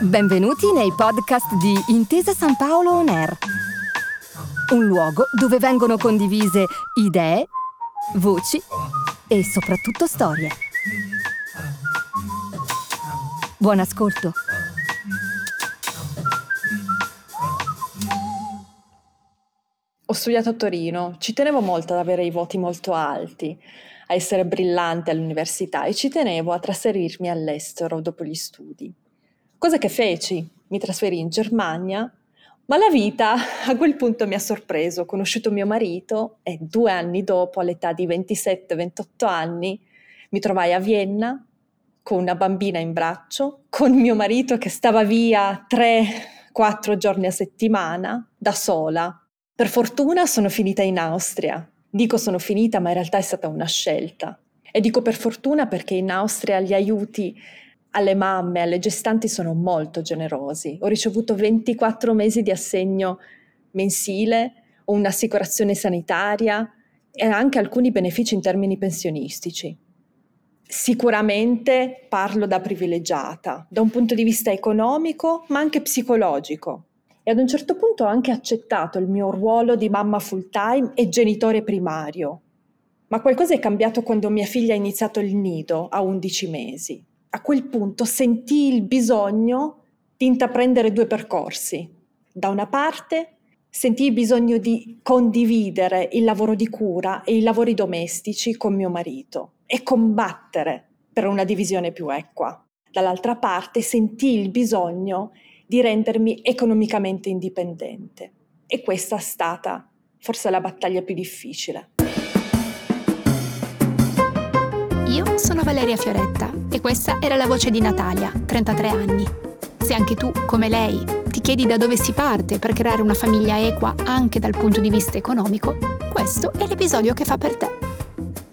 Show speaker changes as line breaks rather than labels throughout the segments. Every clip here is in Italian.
Benvenuti nei podcast di Intesa San Paolo On Air, un luogo dove vengono condivise idee, voci e soprattutto storie. Buon ascolto.
Ho studiato a Torino, ci tenevo molto ad avere i voti molto alti, a essere brillante all'università e ci tenevo a trasferirmi all'estero dopo gli studi. Cosa che feci? Mi trasferì in Germania, ma la vita a quel punto mi ha sorpreso. Ho conosciuto mio marito e due anni dopo, all'età di 27-28 anni, mi trovai a Vienna con una bambina in braccio, con mio marito che stava via 3-4 giorni a settimana, da sola. Per fortuna sono finita in Austria. Dico sono finita, ma in realtà è stata una scelta. E dico per fortuna perché in Austria gli aiuti alle mamme, alle gestanti sono molto generosi. Ho ricevuto 24 mesi di assegno mensile, un'assicurazione sanitaria e anche alcuni benefici in termini pensionistici. Sicuramente parlo da privilegiata, da un punto di vista economico, ma anche psicologico. E ad un certo punto ho anche accettato il mio ruolo di mamma full time e genitore primario. Ma qualcosa è cambiato quando mia figlia ha iniziato il nido a 11 mesi a quel punto sentii il bisogno di intraprendere due percorsi. Da una parte sentii il bisogno di condividere il lavoro di cura e i lavori domestici con mio marito e combattere per una divisione più equa. Dall'altra parte sentii il bisogno di rendermi economicamente indipendente. E questa è stata forse la battaglia più difficile.
Io sono Valeria Fioretta e questa era la voce di Natalia, 33 anni. Se anche tu, come lei, ti chiedi da dove si parte per creare una famiglia equa anche dal punto di vista economico, questo è l'episodio che fa per te.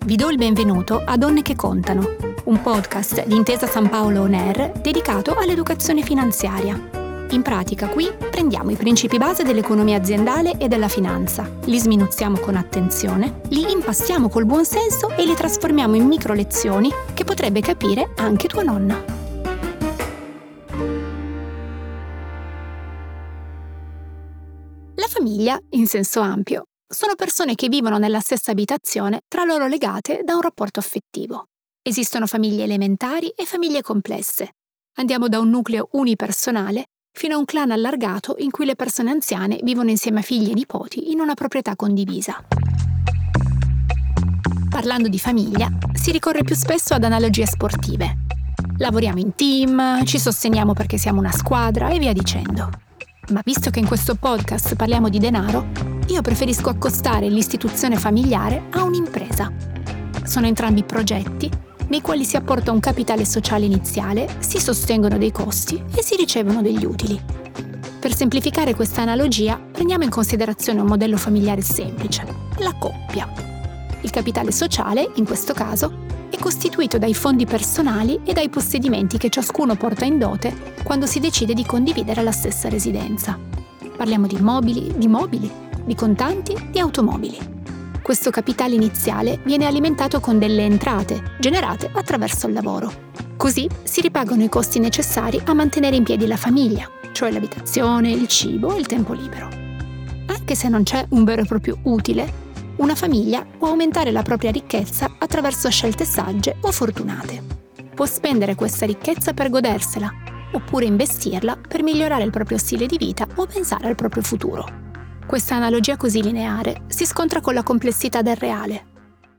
Vi do il benvenuto a Donne che contano, un podcast di Intesa San Paolo On Air dedicato all'educazione finanziaria in pratica qui prendiamo i principi base dell'economia aziendale e della finanza, li sminuzziamo con attenzione, li impastiamo col buon senso e li trasformiamo in micro lezioni che potrebbe capire anche tua nonna. La famiglia, in senso ampio, sono persone che vivono nella stessa abitazione tra loro legate da un rapporto affettivo. Esistono famiglie elementari e famiglie complesse. Andiamo da un nucleo unipersonale fino a un clan allargato in cui le persone anziane vivono insieme a figli e nipoti in una proprietà condivisa. Parlando di famiglia, si ricorre più spesso ad analogie sportive. Lavoriamo in team, ci sosteniamo perché siamo una squadra e via dicendo. Ma visto che in questo podcast parliamo di denaro, io preferisco accostare l'istituzione familiare a un'impresa. Sono entrambi progetti nei quali si apporta un capitale sociale iniziale, si sostengono dei costi e si ricevono degli utili. Per semplificare questa analogia, prendiamo in considerazione un modello familiare semplice, la coppia. Il capitale sociale, in questo caso, è costituito dai fondi personali e dai possedimenti che ciascuno porta in dote quando si decide di condividere la stessa residenza. Parliamo di immobili, di mobili, di contanti, di automobili. Questo capitale iniziale viene alimentato con delle entrate generate attraverso il lavoro. Così si ripagano i costi necessari a mantenere in piedi la famiglia, cioè l'abitazione, il cibo e il tempo libero. Anche se non c'è un vero e proprio utile, una famiglia può aumentare la propria ricchezza attraverso scelte sagge o fortunate. Può spendere questa ricchezza per godersela, oppure investirla per migliorare il proprio stile di vita o pensare al proprio futuro. Questa analogia così lineare si scontra con la complessità del reale.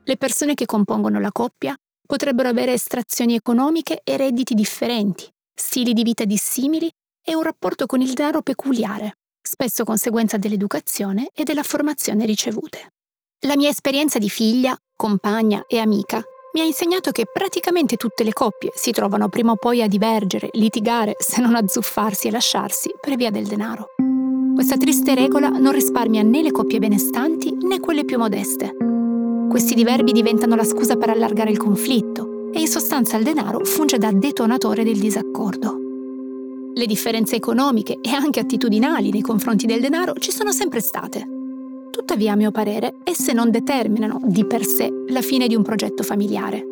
Le persone che compongono la coppia potrebbero avere estrazioni economiche e redditi differenti, stili di vita dissimili e un rapporto con il denaro peculiare, spesso conseguenza dell'educazione e della formazione ricevute. La mia esperienza di figlia, compagna e amica mi ha insegnato che praticamente tutte le coppie si trovano prima o poi a divergere, litigare, se non a zuffarsi e lasciarsi per via del denaro. Questa triste regola non risparmia né le coppie benestanti né quelle più modeste. Questi diverbi diventano la scusa per allargare il conflitto e in sostanza il denaro funge da detonatore del disaccordo. Le differenze economiche e anche attitudinali nei confronti del denaro ci sono sempre state. Tuttavia, a mio parere, esse non determinano di per sé la fine di un progetto familiare.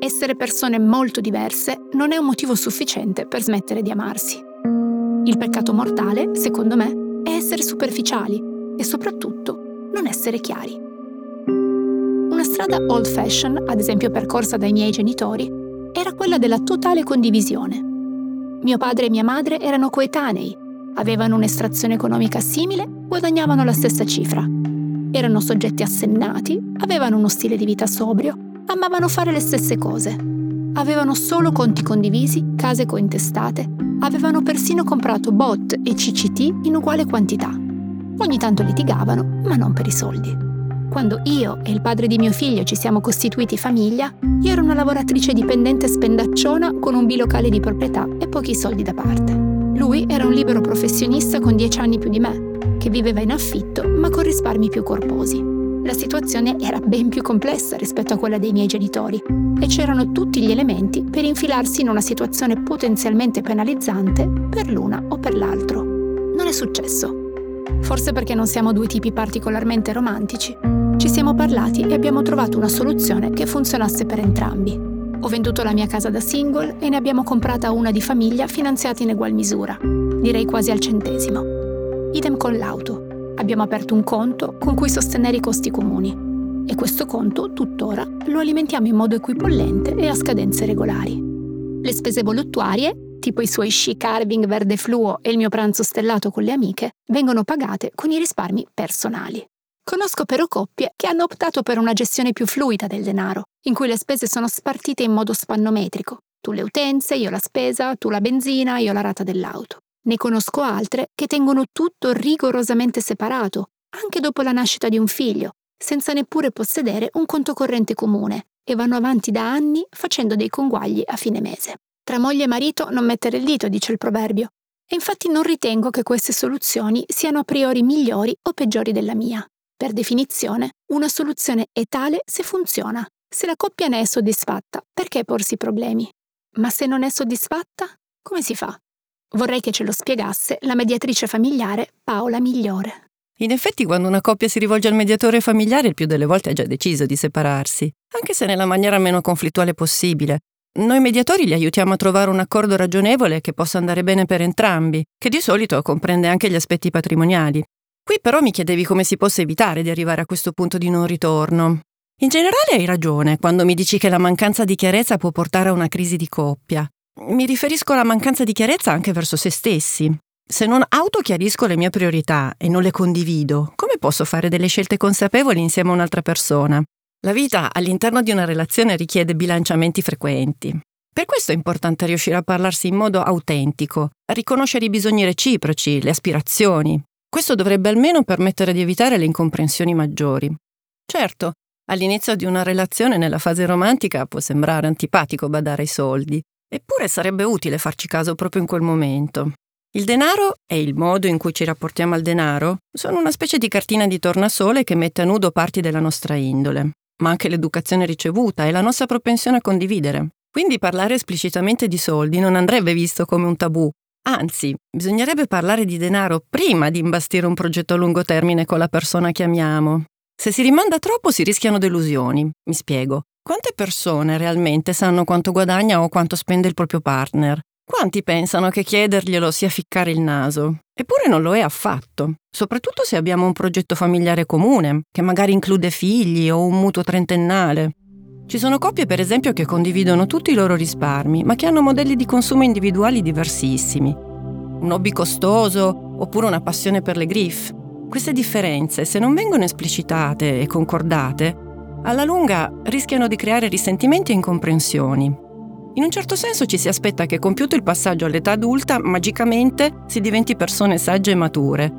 Essere persone molto diverse non è un motivo sufficiente per smettere di amarsi. Il peccato mortale, secondo me, essere superficiali e soprattutto non essere chiari. Una strada old fashion, ad esempio percorsa dai miei genitori, era quella della totale condivisione. Mio padre e mia madre erano coetanei, avevano un'estrazione economica simile, guadagnavano la stessa cifra. Erano soggetti assennati, avevano uno stile di vita sobrio, amavano fare le stesse cose. Avevano solo conti condivisi, case cointestate, avevano persino comprato bot e CCT in uguale quantità. Ogni tanto litigavano, ma non per i soldi. Quando io e il padre di mio figlio ci siamo costituiti famiglia, io ero una lavoratrice dipendente spendacciona con un bilocale di proprietà e pochi soldi da parte. Lui era un libero professionista con dieci anni più di me, che viveva in affitto ma con risparmi più corposi. La situazione era ben più complessa rispetto a quella dei miei genitori e c'erano tutti gli elementi per infilarsi in una situazione potenzialmente penalizzante per l'una o per l'altro. Non è successo. Forse perché non siamo due tipi particolarmente romantici. Ci siamo parlati e abbiamo trovato una soluzione che funzionasse per entrambi. Ho venduto la mia casa da single e ne abbiamo comprata una di famiglia finanziata in egual misura, direi quasi al centesimo. Idem con l'auto. Abbiamo aperto un conto con cui sostenere i costi comuni e questo conto, tuttora, lo alimentiamo in modo equipollente e a scadenze regolari. Le spese voluttuarie tipo i suoi sci carving verde fluo e il mio pranzo stellato con le amiche, vengono pagate con i risparmi personali. Conosco però coppie che hanno optato per una gestione più fluida del denaro, in cui le spese sono spartite in modo spannometrico. Tu le utenze, io la spesa, tu la benzina, io la rata dell'auto. Ne conosco altre che tengono tutto rigorosamente separato, anche dopo la nascita di un figlio, senza neppure possedere un conto corrente comune, e vanno avanti da anni facendo dei conguagli a fine mese. Tra moglie e marito non mettere il dito, dice il proverbio. E infatti non ritengo che queste soluzioni siano a priori migliori o peggiori della mia. Per definizione, una soluzione è tale se funziona. Se la coppia ne è soddisfatta, perché porsi problemi? Ma se non è soddisfatta, come si fa? Vorrei che ce lo spiegasse la mediatrice familiare Paola Migliore.
In effetti, quando una coppia si rivolge al mediatore familiare, il più delle volte ha già deciso di separarsi, anche se nella maniera meno conflittuale possibile, noi mediatori li aiutiamo a trovare un accordo ragionevole che possa andare bene per entrambi, che di solito comprende anche gli aspetti patrimoniali. Qui però mi chiedevi come si possa evitare di arrivare a questo punto di non ritorno. In generale hai ragione quando mi dici che la mancanza di chiarezza può portare a una crisi di coppia. Mi riferisco alla mancanza di chiarezza anche verso se stessi. Se non autochiarisco le mie priorità e non le condivido, come posso fare delle scelte consapevoli insieme a un'altra persona? La vita all'interno di una relazione richiede bilanciamenti frequenti. Per questo è importante riuscire a parlarsi in modo autentico, a riconoscere i bisogni reciproci, le aspirazioni. Questo dovrebbe almeno permettere di evitare le incomprensioni maggiori. Certo, all'inizio di una relazione nella fase romantica può sembrare antipatico badare ai soldi, eppure sarebbe utile farci caso proprio in quel momento. Il denaro e il modo in cui ci rapportiamo al denaro sono una specie di cartina di tornasole che mette a nudo parti della nostra indole ma anche l'educazione ricevuta e la nostra propensione a condividere. Quindi parlare esplicitamente di soldi non andrebbe visto come un tabù. Anzi, bisognerebbe parlare di denaro prima di imbastire un progetto a lungo termine con la persona che amiamo. Se si rimanda troppo si rischiano delusioni. Mi spiego. Quante persone realmente sanno quanto guadagna o quanto spende il proprio partner? Quanti pensano che chiederglielo sia ficcare il naso? Eppure non lo è affatto, soprattutto se abbiamo un progetto familiare comune, che magari include figli o un mutuo trentennale. Ci sono coppie, per esempio, che condividono tutti i loro risparmi, ma che hanno modelli di consumo individuali diversissimi. Un hobby costoso oppure una passione per le griffe. Queste differenze, se non vengono esplicitate e concordate, alla lunga rischiano di creare risentimenti e incomprensioni, in un certo senso ci si aspetta che compiuto il passaggio all'età adulta, magicamente si diventi persone sagge e mature.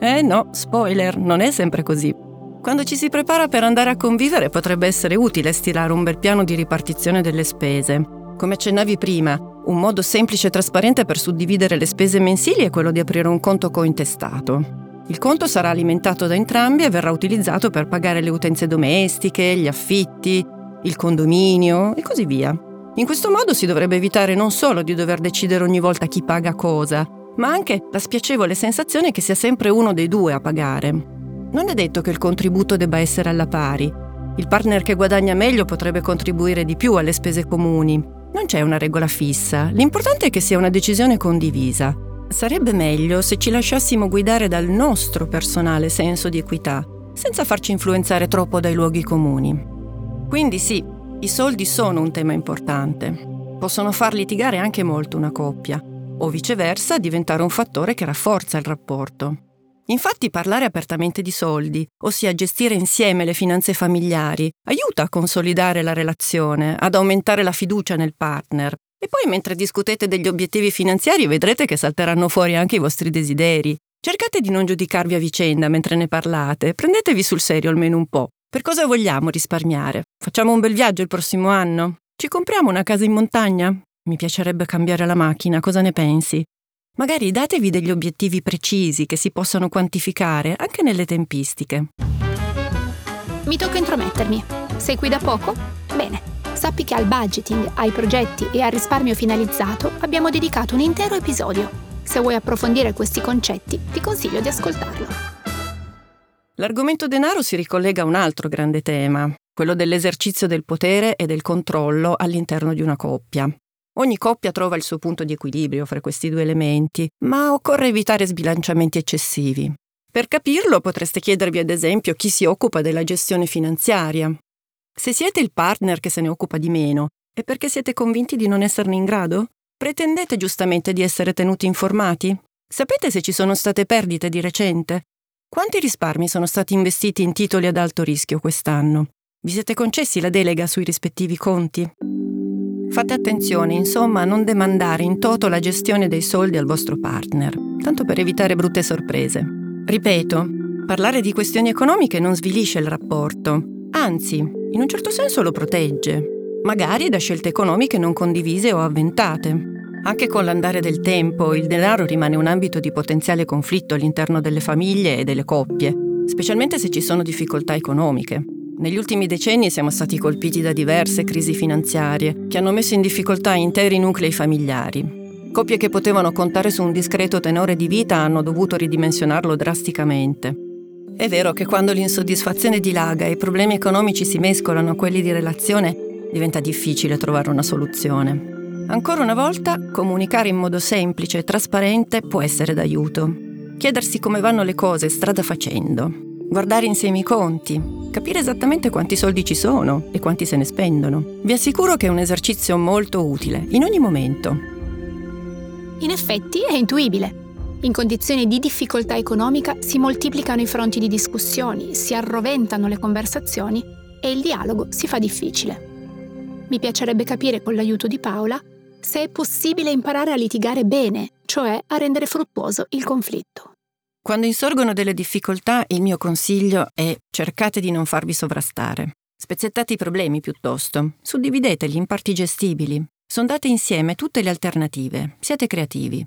Eh no, spoiler, non è sempre così. Quando ci si prepara per andare a convivere potrebbe essere utile stilare un bel piano di ripartizione delle spese. Come accennavi prima, un modo semplice e trasparente per suddividere le spese mensili è quello di aprire un conto cointestato. Il conto sarà alimentato da entrambi e verrà utilizzato per pagare le utenze domestiche, gli affitti, il condominio e così via. In questo modo si dovrebbe evitare non solo di dover decidere ogni volta chi paga cosa, ma anche la spiacevole sensazione che sia sempre uno dei due a pagare. Non è detto che il contributo debba essere alla pari. Il partner che guadagna meglio potrebbe contribuire di più alle spese comuni. Non c'è una regola fissa, l'importante è che sia una decisione condivisa. Sarebbe meglio se ci lasciassimo guidare dal nostro personale senso di equità, senza farci influenzare troppo dai luoghi comuni. Quindi sì, i soldi sono un tema importante. Possono far litigare anche molto una coppia, o viceversa diventare un fattore che rafforza il rapporto. Infatti parlare apertamente di soldi, ossia gestire insieme le finanze familiari, aiuta a consolidare la relazione, ad aumentare la fiducia nel partner. E poi mentre discutete degli obiettivi finanziari vedrete che salteranno fuori anche i vostri desideri. Cercate di non giudicarvi a vicenda mentre ne parlate, prendetevi sul serio almeno un po'. Per cosa vogliamo risparmiare? Facciamo un bel viaggio il prossimo anno? Ci compriamo una casa in montagna? Mi piacerebbe cambiare la macchina, cosa ne pensi? Magari datevi degli obiettivi precisi che si possano quantificare anche nelle tempistiche.
Mi tocca intromettermi. Sei qui da poco? Bene. Sappi che al budgeting, ai progetti e al risparmio finalizzato abbiamo dedicato un intero episodio. Se vuoi approfondire questi concetti, ti consiglio di ascoltarlo.
L'argomento denaro si ricollega a un altro grande tema, quello dell'esercizio del potere e del controllo all'interno di una coppia. Ogni coppia trova il suo punto di equilibrio fra questi due elementi, ma occorre evitare sbilanciamenti eccessivi. Per capirlo potreste chiedervi ad esempio chi si occupa della gestione finanziaria. Se siete il partner che se ne occupa di meno, è perché siete convinti di non esserne in grado? Pretendete giustamente di essere tenuti informati? Sapete se ci sono state perdite di recente? Quanti risparmi sono stati investiti in titoli ad alto rischio quest'anno? Vi siete concessi la delega sui rispettivi conti? Fate attenzione, insomma, a non demandare in toto la gestione dei soldi al vostro partner, tanto per evitare brutte sorprese. Ripeto, parlare di questioni economiche non svilisce il rapporto, anzi, in un certo senso lo protegge, magari da scelte economiche non condivise o avventate. Anche con l'andare del tempo, il denaro rimane un ambito di potenziale conflitto all'interno delle famiglie e delle coppie, specialmente se ci sono difficoltà economiche. Negli ultimi decenni siamo stati colpiti da diverse crisi finanziarie che hanno messo in difficoltà interi nuclei familiari. Coppie che potevano contare su un discreto tenore di vita hanno dovuto ridimensionarlo drasticamente. È vero che quando l'insoddisfazione dilaga e i problemi economici si mescolano a quelli di relazione, diventa difficile trovare una soluzione. Ancora una volta, comunicare in modo semplice e trasparente può essere d'aiuto. Chiedersi come vanno le cose strada facendo. Guardare insieme i conti. Capire esattamente quanti soldi ci sono e quanti se ne spendono. Vi assicuro che è un esercizio molto utile, in ogni momento.
In effetti è intuibile. In condizioni di difficoltà economica si moltiplicano i fronti di discussioni, si arroventano le conversazioni e il dialogo si fa difficile. Mi piacerebbe capire con l'aiuto di Paola se è possibile imparare a litigare bene, cioè a rendere fruttuoso il conflitto.
Quando insorgono delle difficoltà, il mio consiglio è cercate di non farvi sovrastare. Spezzettate i problemi piuttosto, suddivideteli in parti gestibili, sondate insieme tutte le alternative, siate creativi.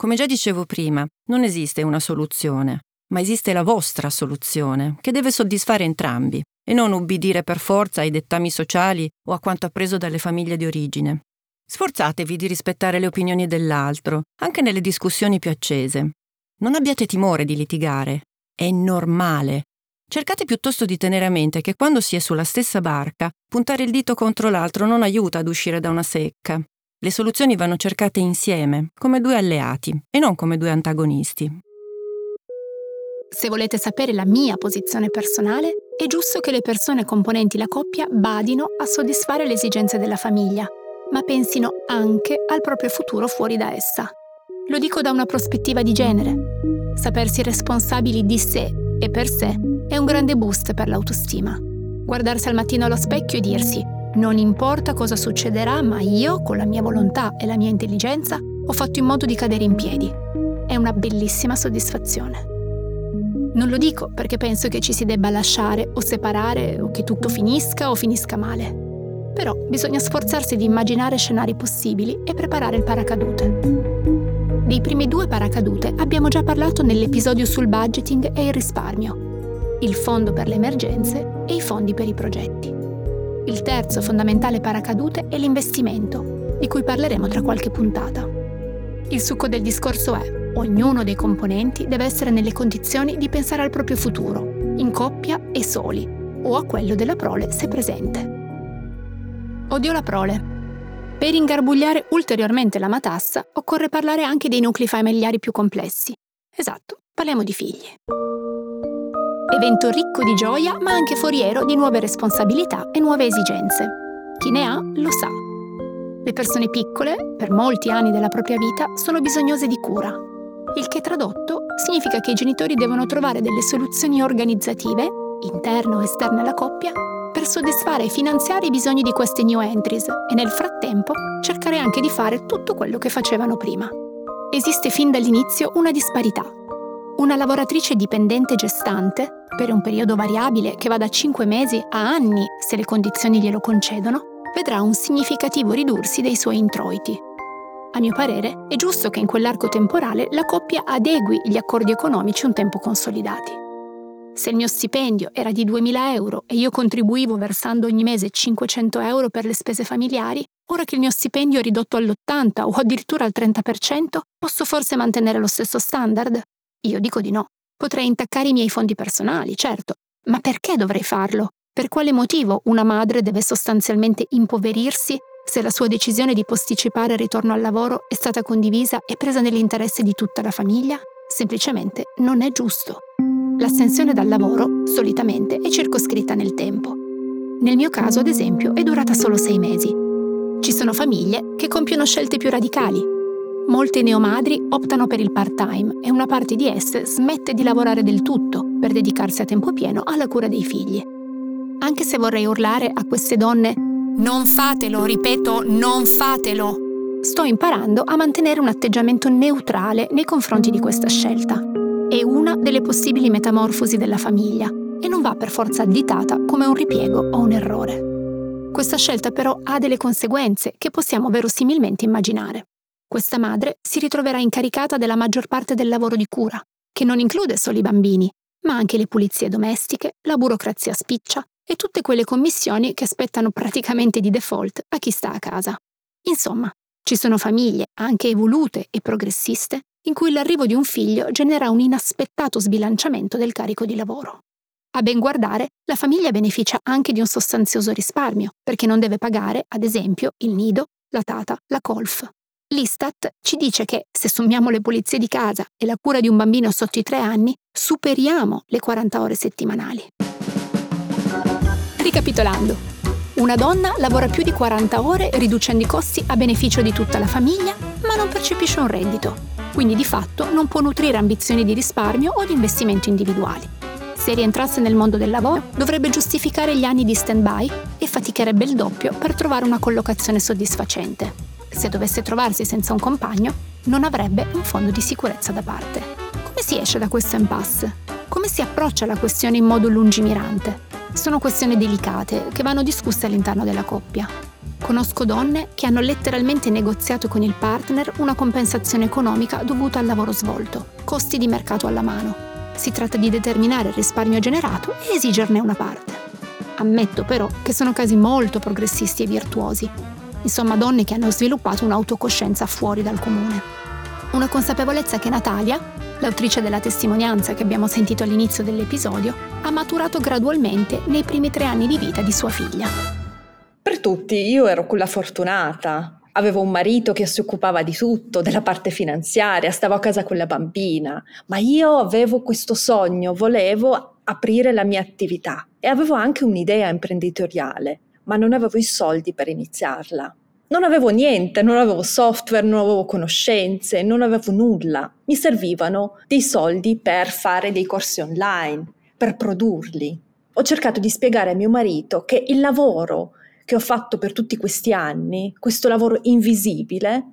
Come già dicevo prima, non esiste una soluzione, ma esiste la vostra soluzione, che deve soddisfare entrambi, e non ubbidire per forza ai dettami sociali o a quanto appreso dalle famiglie di origine. Sforzatevi di rispettare le opinioni dell'altro, anche nelle discussioni più accese. Non abbiate timore di litigare. È normale. Cercate piuttosto di tenere a mente che quando si è sulla stessa barca, puntare il dito contro l'altro non aiuta ad uscire da una secca. Le soluzioni vanno cercate insieme, come due alleati, e non come due antagonisti.
Se volete sapere la mia posizione personale, è giusto che le persone componenti la coppia badino a soddisfare le esigenze della famiglia ma pensino anche al proprio futuro fuori da essa. Lo dico da una prospettiva di genere. Sapersi responsabili di sé e per sé è un grande boost per l'autostima. Guardarsi al mattino allo specchio e dirsi non importa cosa succederà, ma io, con la mia volontà e la mia intelligenza, ho fatto in modo di cadere in piedi. È una bellissima soddisfazione. Non lo dico perché penso che ci si debba lasciare o separare o che tutto finisca o finisca male. Però bisogna sforzarsi di immaginare scenari possibili e preparare il paracadute. Dei primi due paracadute abbiamo già parlato nell'episodio sul budgeting e il risparmio, il fondo per le emergenze e i fondi per i progetti. Il terzo fondamentale paracadute è l'investimento, di cui parleremo tra qualche puntata. Il succo del discorso è, ognuno dei componenti deve essere nelle condizioni di pensare al proprio futuro, in coppia e soli, o a quello della prole se presente. Odio la prole. Per ingarbugliare ulteriormente la matassa occorre parlare anche dei nuclei familiari più complessi. Esatto, parliamo di figli. Evento ricco di gioia, ma anche foriero di nuove responsabilità e nuove esigenze. Chi ne ha lo sa. Le persone piccole, per molti anni della propria vita, sono bisognose di cura. Il che tradotto significa che i genitori devono trovare delle soluzioni organizzative, interne o esterne alla coppia, per soddisfare e finanziare i bisogni di queste new entries e nel frattempo cercare anche di fare tutto quello che facevano prima. Esiste fin dall'inizio una disparità. Una lavoratrice dipendente gestante, per un periodo variabile che va da 5 mesi a anni se le condizioni glielo concedono, vedrà un significativo ridursi dei suoi introiti. A mio parere, è giusto che in quell'arco temporale la coppia adegui gli accordi economici un tempo consolidati. Se il mio stipendio era di 2.000 euro e io contribuivo versando ogni mese 500 euro per le spese familiari, ora che il mio stipendio è ridotto all'80 o addirittura al 30%, posso forse mantenere lo stesso standard? Io dico di no. Potrei intaccare i miei fondi personali, certo, ma perché dovrei farlo? Per quale motivo una madre deve sostanzialmente impoverirsi se la sua decisione di posticipare il ritorno al lavoro è stata condivisa e presa nell'interesse di tutta la famiglia? Semplicemente non è giusto. L'astensione dal lavoro, solitamente, è circoscritta nel tempo. Nel mio caso, ad esempio, è durata solo sei mesi. Ci sono famiglie che compiono scelte più radicali. Molte neomadri optano per il part-time e una parte di esse smette di lavorare del tutto per dedicarsi a tempo pieno alla cura dei figli. Anche se vorrei urlare a queste donne non fatelo, ripeto, non fatelo. Sto imparando a mantenere un atteggiamento neutrale nei confronti di questa scelta è una delle possibili metamorfosi della famiglia e non va per forza additata come un ripiego o un errore. Questa scelta però ha delle conseguenze che possiamo verosimilmente immaginare. Questa madre si ritroverà incaricata della maggior parte del lavoro di cura, che non include solo i bambini, ma anche le pulizie domestiche, la burocrazia spiccia e tutte quelle commissioni che aspettano praticamente di default a chi sta a casa. Insomma, ci sono famiglie, anche evolute e progressiste, in cui l'arrivo di un figlio genera un inaspettato sbilanciamento del carico di lavoro. A ben guardare, la famiglia beneficia anche di un sostanzioso risparmio, perché non deve pagare, ad esempio, il nido, la tata, la colf. L'Istat ci dice che, se sommiamo le pulizie di casa e la cura di un bambino sotto i tre anni, superiamo le 40 ore settimanali. Ricapitolando, una donna lavora più di 40 ore riducendo i costi a beneficio di tutta la famiglia, ma non percepisce un reddito quindi di fatto non può nutrire ambizioni di risparmio o di investimento individuali. Se rientrasse nel mondo del lavoro, dovrebbe giustificare gli anni di stand-by e faticherebbe il doppio per trovare una collocazione soddisfacente. Se dovesse trovarsi senza un compagno, non avrebbe un fondo di sicurezza da parte. Come si esce da questo impasse? Come si approccia la questione in modo lungimirante? Sono questioni delicate che vanno discusse all'interno della coppia. Conosco donne che hanno letteralmente negoziato con il partner una compensazione economica dovuta al lavoro svolto, costi di mercato alla mano. Si tratta di determinare il risparmio generato e esigerne una parte. Ammetto però che sono casi molto progressisti e virtuosi, insomma donne che hanno sviluppato un'autocoscienza fuori dal comune. Una consapevolezza che Natalia, l'autrice della testimonianza che abbiamo sentito all'inizio dell'episodio, ha maturato gradualmente nei primi tre anni di vita di sua figlia
per tutti io ero quella fortunata. Avevo un marito che si occupava di tutto, della parte finanziaria, stavo a casa con la bambina, ma io avevo questo sogno, volevo aprire la mia attività e avevo anche un'idea imprenditoriale, ma non avevo i soldi per iniziarla. Non avevo niente, non avevo software, non avevo conoscenze, non avevo nulla. Mi servivano dei soldi per fare dei corsi online, per produrli. Ho cercato di spiegare a mio marito che il lavoro che ho fatto per tutti questi anni, questo lavoro invisibile,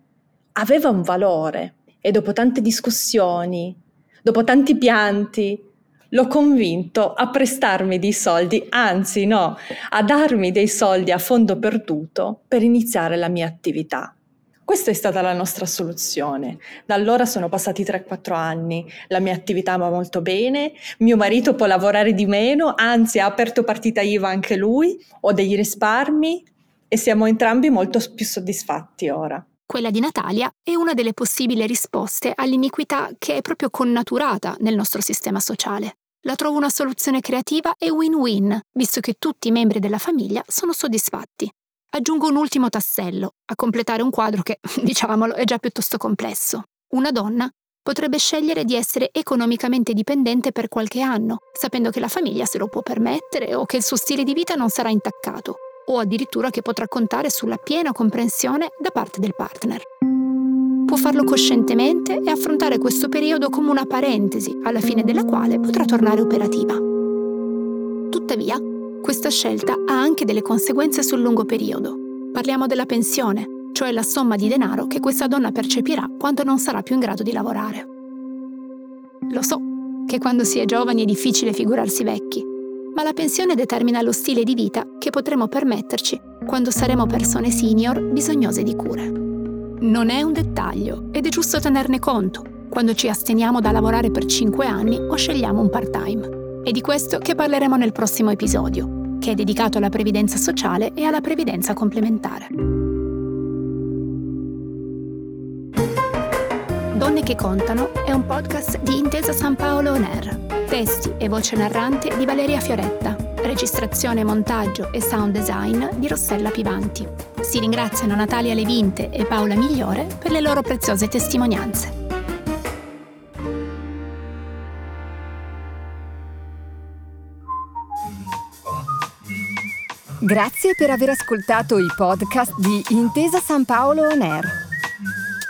aveva un valore e dopo tante discussioni, dopo tanti pianti, l'ho convinto a prestarmi dei soldi, anzi no, a darmi dei soldi a fondo perduto per iniziare la mia attività. Questa è stata la nostra soluzione. Da allora sono passati 3-4 anni, la mia attività va molto bene, mio marito può lavorare di meno, anzi ha aperto partita IVA anche lui, ho dei risparmi e siamo entrambi molto più soddisfatti ora.
Quella di Natalia è una delle possibili risposte all'iniquità che è proprio connaturata nel nostro sistema sociale, la trovo una soluzione creativa e win-win, visto che tutti i membri della famiglia sono soddisfatti. Aggiungo un ultimo tassello, a completare un quadro che, diciamolo, è già piuttosto complesso. Una donna potrebbe scegliere di essere economicamente dipendente per qualche anno, sapendo che la famiglia se lo può permettere o che il suo stile di vita non sarà intaccato, o addirittura che potrà contare sulla piena comprensione da parte del partner. Può farlo coscientemente e affrontare questo periodo come una parentesi, alla fine della quale potrà tornare operativa. Tuttavia, questa scelta ha anche delle conseguenze sul lungo periodo. Parliamo della pensione, cioè la somma di denaro che questa donna percepirà quando non sarà più in grado di lavorare. Lo so che quando si è giovani è difficile figurarsi vecchi, ma la pensione determina lo stile di vita che potremo permetterci quando saremo persone senior bisognose di cure. Non è un dettaglio ed è giusto tenerne conto quando ci asteniamo da lavorare per 5 anni o scegliamo un part-time. È di questo che parleremo nel prossimo episodio, che è dedicato alla previdenza sociale e alla previdenza complementare. Donne che contano è un podcast di Intesa San Paolo On Air. Testi e voce narrante di Valeria Fioretta. Registrazione, montaggio e sound design di Rossella Pivanti. Si ringraziano Natalia Levinte e Paola Migliore per le loro preziose testimonianze.
Grazie per aver ascoltato i podcast di Intesa San Paolo On Air.